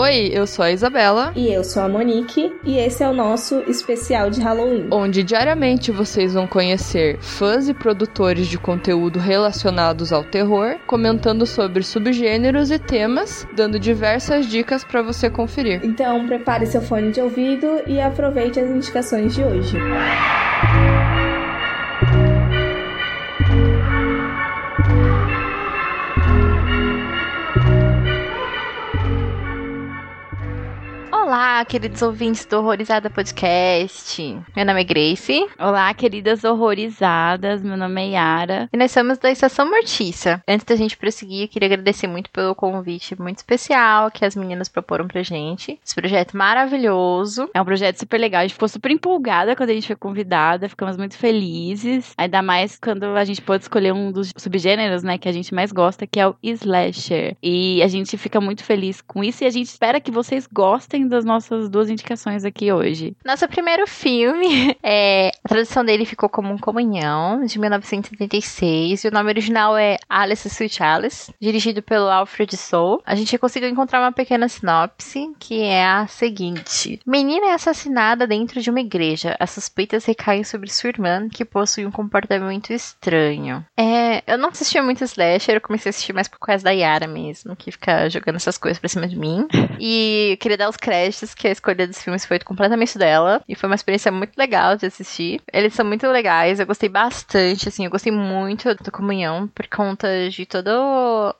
Oi, eu sou a Isabela. E eu sou a Monique. E esse é o nosso especial de Halloween. Onde diariamente vocês vão conhecer fãs e produtores de conteúdo relacionados ao terror, comentando sobre subgêneros e temas, dando diversas dicas para você conferir. Então prepare seu fone de ouvido e aproveite as indicações de hoje. Olá, queridos ouvintes do Horrorizada Podcast. Meu nome é Grace. Olá, queridas horrorizadas. Meu nome é Yara. E nós somos da Estação Mortícia. Antes da gente prosseguir, eu queria agradecer muito pelo convite muito especial que as meninas proporam pra gente. Esse projeto maravilhoso. É um projeto super legal. A gente ficou super empolgada quando a gente foi convidada. Ficamos muito felizes. Ainda mais quando a gente pôde escolher um dos subgêneros, né, que a gente mais gosta, que é o slasher. E a gente fica muito feliz com isso e a gente espera que vocês gostem das nossas duas indicações aqui hoje. Nosso primeiro filme, é, a tradução dele ficou como um comunhão, de 1976, e o nome original é Alice Sweet Alice, dirigido pelo Alfred Soul. A gente conseguiu encontrar uma pequena sinopse, que é a seguinte. Menina é assassinada dentro de uma igreja. As suspeitas recaem sobre sua irmã, que possui um comportamento estranho. É, eu não assistia muito Slasher, eu comecei a assistir mais por causa da Yara mesmo, que fica jogando essas coisas pra cima de mim. E queria dar os créditos que a escolha dos filmes foi completamente dela. E foi uma experiência muito legal de assistir. Eles são muito legais, eu gostei bastante, assim, eu gostei muito do Comunhão por conta de toda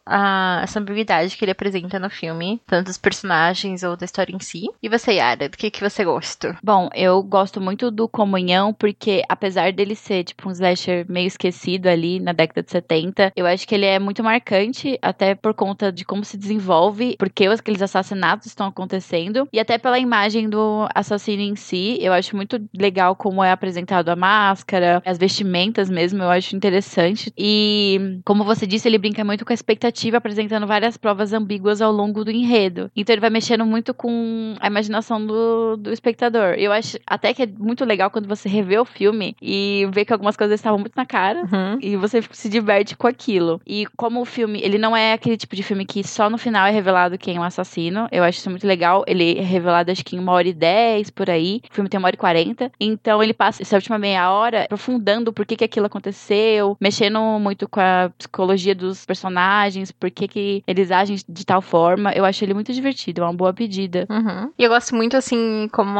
a, ambiguidade que ele apresenta no filme, tanto dos personagens ou da história em si. E você, Yara, do que, que você gosta? Bom, eu gosto muito do Comunhão porque, apesar dele ser, tipo, um slasher meio esquecido ali na década de 70, eu acho que ele é muito marcante, até por conta de como se desenvolve, porque aqueles assassinatos estão acontecendo, e até pela imagem do assassino em si, eu acho muito legal como é apresentado a máscara, as vestimentas mesmo, eu acho interessante. E, como você disse, ele brinca muito com a expectativa, apresentando várias provas ambíguas ao longo do enredo. Então ele vai mexendo muito com a imaginação do, do espectador. Eu acho até que é muito legal quando você revê o filme e vê que algumas coisas estavam muito na cara Uhum. e você se diverte com aquilo. E como o filme, ele não é aquele tipo de filme que só no final é revelado quem é o assassino. Eu acho isso muito legal. Ele revelado acho que em uma hora e dez, por aí. O filme tem uma hora e quarenta. Então ele passa essa última meia hora aprofundando por que, que aquilo aconteceu, mexendo muito com a psicologia dos personagens, por que, que eles agem de tal forma. Eu acho ele muito divertido, é uma boa pedida. Uhum. E eu gosto muito, assim, como.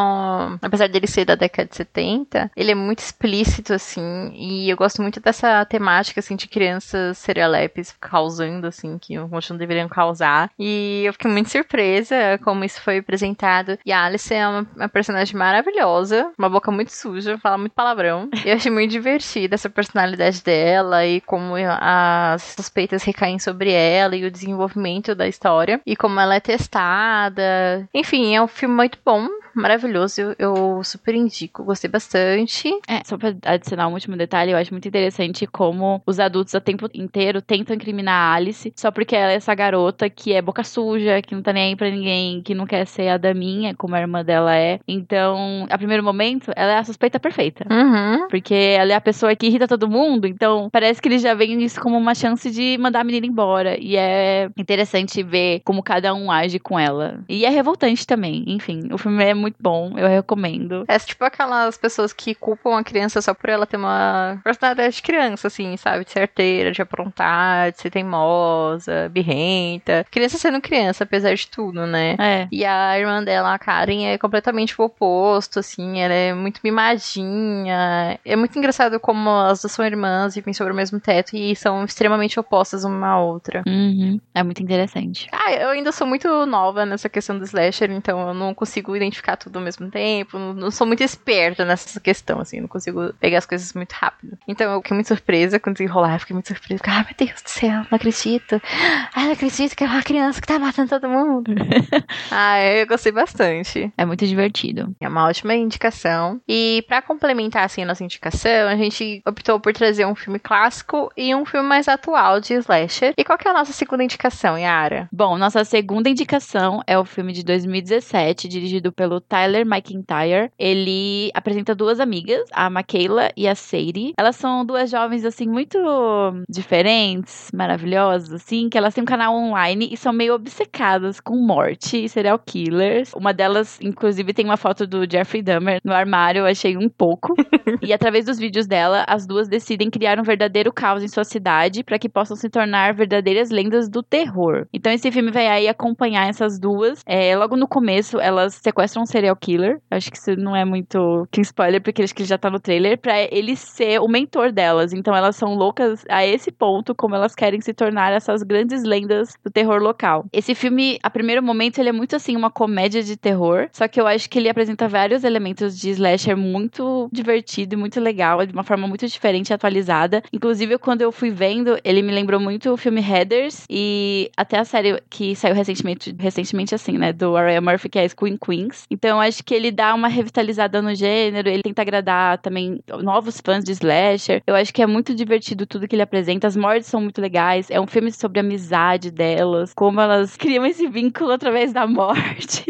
Apesar dele ser da década de 70, ele é muito explícito, assim. E eu gosto muito dessa temática, assim, de crianças serialepes causando, assim, que não deveriam causar. E eu fiquei muito surpresa como isso foi apresentado. E a Alice é uma, uma personagem maravilhosa, uma boca muito suja, fala muito palavrão. E eu achei muito divertida essa personalidade dela e como as suspeitas recaem sobre ela e o desenvolvimento da história. E como ela é testada. Enfim, é um filme muito bom maravilhoso, eu, eu, super indico, gostei bastante. É, só pra adicionar um último detalhe, eu acho muito interessante como os adultos o tempo inteiro tentam incriminar a Alice só porque ela é essa garota que é boca suja, que não tá nem aí pra ninguém, que não quer ser a daminha, como a irmã dela é. Então, a primeiro momento, ela é a suspeita perfeita. Uhum. Porque ela é a pessoa que irrita todo mundo, então parece que eles já veem isso como uma chance de mandar a menina embora. E é interessante ver como cada um age com ela. E é revoltante também. Enfim, o filme é muito bom, eu recomendo. É tipo aquelas pessoas que culpam a criança só por ela ter uma personalidade de criança, assim, sabe? De ser arteira, de aprontar, de ser teimosa, birrenta. Criança sendo criança, apesar de tudo, né? É. E a irmã dela, a Karen, é completamente o oposto, assim, ela é muito mimadinha. É muito engraçado como as duas são irmãs, vivem sobre o mesmo teto e são extremamente opostas uma à outra. Uhum. É muito interessante. Ah, eu ainda sou muito nova nessa questão do slasher, então eu não consigo identificar tudo ao mesmo tempo. Não, sou muito esperta nessa questão, assim, não consigo pegar as coisas muito rápido. Então eu fiquei muito surpresa quando desenrolar, fiquei muito surpresa. Ah, meu Deus do céu, não acredito. Ah, não acredito que é uma criança que tá matando todo mundo. ah, eu gostei bastante. É muito divertido. É uma ótima indicação. E para complementar assim a nossa indicação, a gente optou por trazer um filme clássico e um filme mais atual de slasher. E qual que é a nossa segunda indicação, Yara? Bom, nossa segunda indicação é o filme de 2017, dirigido pelo Tyler McIntyre. Ele apresenta duas amigas, a Michaela e a Sadie. Elas são duas jovens, assim, muito diferentes, maravilhosas, assim, que elas têm um canal online e são meio obcecadas com morte e serial Uma delas, inclusive, tem uma foto do Jeffrey Dahmer no armário, eu achei um pouco. e através dos vídeos dela, as duas decidem criar um verdadeiro caos em sua cidade para que possam se tornar verdadeiras lendas do terror. Então esse filme vai aí acompanhar essas duas. É, logo no começo, elas sequestram um serial killer. Acho que isso não é muito que spoiler, porque acho que ele já tá no trailer, pra ele ser o mentor delas. Então elas são loucas a esse ponto, como elas querem se tornar essas grandes lendas do terror local. Esse filme, a primeiro momento, ele é muito assim, uma comédia de terror. Só que eu acho que ele apresenta vários elementos de slasher muito divertido e muito legal, de uma forma muito diferente e atualizada. Inclusive, quando eu fui vendo, ele me lembrou muito o filme Headers e até a série que saiu recentemente, recentemente assim, né, do Araya Murphy, que é Queen Queens. Então, eu acho que ele dá uma revitalizada no gênero, ele tenta agradar também novos fãs de slasher. Eu acho que é muito divertido tudo que ele apresenta. As mortes são muito legais. É um filme sobre a amizade delas, como elas criam esse vínculo através da morte.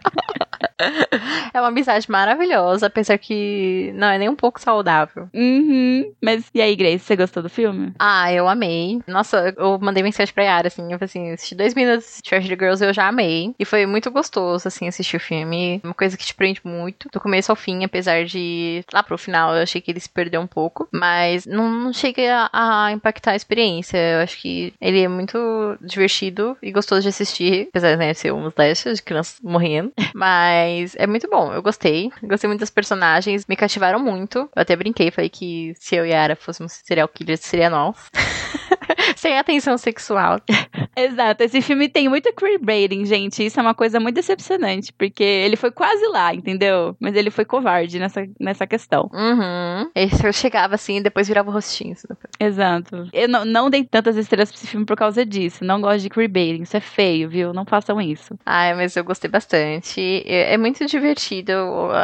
É uma amizade maravilhosa, apesar que não é nem um pouco saudável. Uhum. Mas e aí, Grace, você gostou do filme? Ah, eu amei. Nossa, eu mandei mensagem pra Yara, assim, eu falei assim, assisti dois minutos de Trash the Girls, eu já amei. E foi muito gostoso, assim, assistir o filme. Uma coisa que te prende muito, do começo ao fim, apesar de lá pro final eu achei que ele se perdeu um pouco. Mas não, não chega a, a impactar a experiência. Eu acho que ele é muito divertido e gostoso de assistir, apesar né, de ser um slash de crianças morrendo. Mas é muito bom, eu gostei. Gostei muito das personagens, me cativaram muito. Eu até brinquei, falei que se eu e a Yara fôssemos serial killers, seria nós. Sem atenção sexual. Exato. Esse filme tem muito queerbaiting, gente. Isso é uma coisa muito decepcionante, porque ele foi quase lá, entendeu? Mas ele foi covarde nessa, nessa questão. Uhum. Eu chegava assim e depois virava o rostinho. assim. Exato. Eu não, não dei tantas estrelas pra esse filme por causa disso. Não gosto de queerbaiting. Isso é feio, viu? Não façam isso. Ai, mas eu gostei bastante. É é muito divertido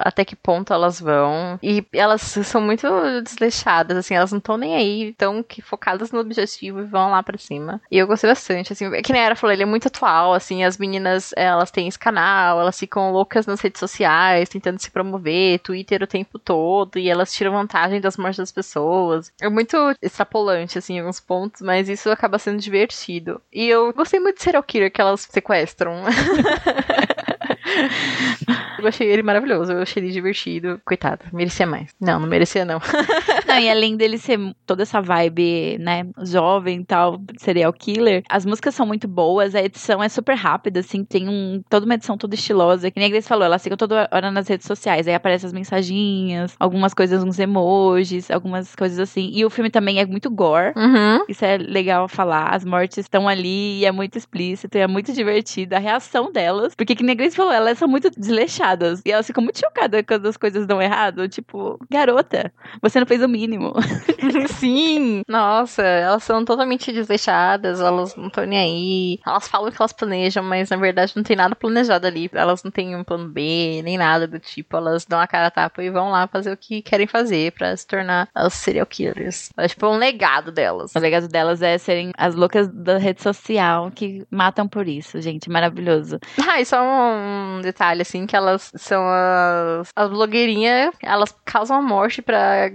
até que ponto elas vão. E elas são muito desleixadas, assim, elas não estão nem aí, estão focadas no objetivo e vão lá pra cima. E eu gostei bastante, assim, que nem a Era falou, ele é muito atual, assim, as meninas, elas têm esse canal, elas ficam loucas nas redes sociais, tentando se promover, Twitter o tempo todo, e elas tiram vantagem das mortes das pessoas. É muito extrapolante, assim, em alguns pontos, mas isso acaba sendo divertido. E eu gostei muito de Serial Killer que elas sequestram. Eu achei ele maravilhoso, eu achei ele divertido. Coitado, merecia mais. Não, não merecia, não. Não, e além dele ser toda essa vibe, né, jovem e tal, serial killer, as músicas são muito boas, a edição é super rápida, assim, tem um, toda uma edição toda estilosa, que nem a Grace falou, ela fica toda hora nas redes sociais, aí aparecem as mensaginhas, algumas coisas, uns emojis, algumas coisas assim. E o filme também é muito gore, Uhum. isso é legal falar, as mortes estão ali e é muito explícito e é muito divertido a reação delas, porque que nem a Grace falou, elas são muito desleixadas e elas ficam muito chocadas quando as coisas dão errado, tipo, garota, você não fez o mínimo. Sim! Nossa, elas são totalmente desleixadas, elas não estão nem aí. Elas falam que elas planejam, mas na verdade não tem nada planejado ali. Elas não têm um plano B, nem nada do tipo. Elas dão a cara a tapa e vão lá fazer o que querem fazer pra se tornar as serial killers. É tipo um legado delas. O legado delas é serem as loucas da rede social que matam por isso, gente, maravilhoso. Ah, e só um detalhe, assim, que elas são as, as blogueirinhas, elas causam a morte pra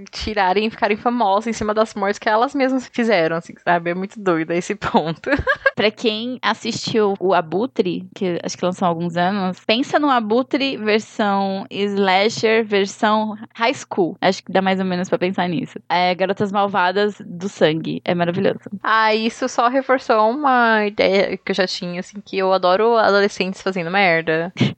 e ficarem famosas em cima das mortes que elas mesmas fizeram, assim, sabe? É muito doido esse ponto. Pra quem assistiu o Abutre, que acho que lançou há alguns anos, pensa no Abutre versão slasher, versão high school. Acho que dá mais ou menos pra pensar nisso. É Garotas Malvadas do Sangue. É maravilhoso. Ah, isso só reforçou uma ideia que eu já tinha, assim, que eu adoro adolescentes fazendo merda.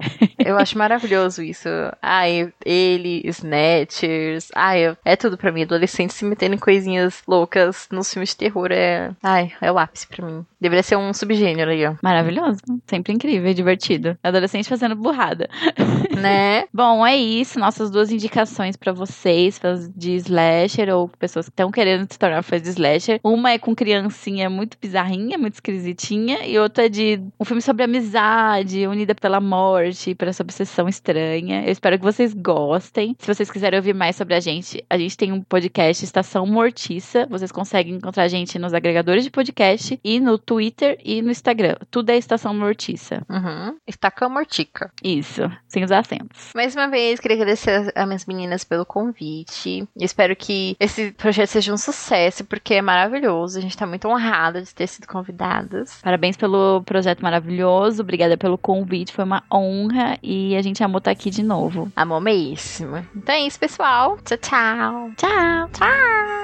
Eu acho maravilhoso isso. Ai, ele, Snatchers. Ai, é tudo pra mim. Adolescentes se metendo em coisinhas loucas nos filmes de terror é. Ai, é o ápice pra mim. Deveria ser um subgênero aí, ó. Maravilhoso. Sempre incrível divertido. Adolescente fazendo burrada. né? Bom, é isso. Nossas duas indicações para vocês, fãs de slasher ou pessoas que estão querendo se tornar fãs de slasher. Uma é com criancinha muito bizarrinha, muito esquisitinha, e outra é de um filme sobre amizade, unida pela morte, por essa obsessão estranha. Eu espero que vocês gostem. Se vocês quiserem ouvir mais sobre a gente, a gente tem um podcast Estação Mortiça. Vocês conseguem encontrar a gente nos agregadores de podcast e no Twitter e no Instagram. Tudo é Estação Mortiça. Uhum. Estaca mortica. Isso, sem os acentos. Mais uma vez, queria agradecer a minhas meninas pelo convite. Espero que esse projeto seja um sucesso, porque é maravilhoso. A gente tá muito honrada de ter sido convidadas. Parabéns pelo projeto maravilhoso. Obrigada pelo convite. Foi uma honra e a gente amou estar aqui de novo. Amor mesmo. Então é isso, pessoal. Tchau, tchau. Tchau. Tchau.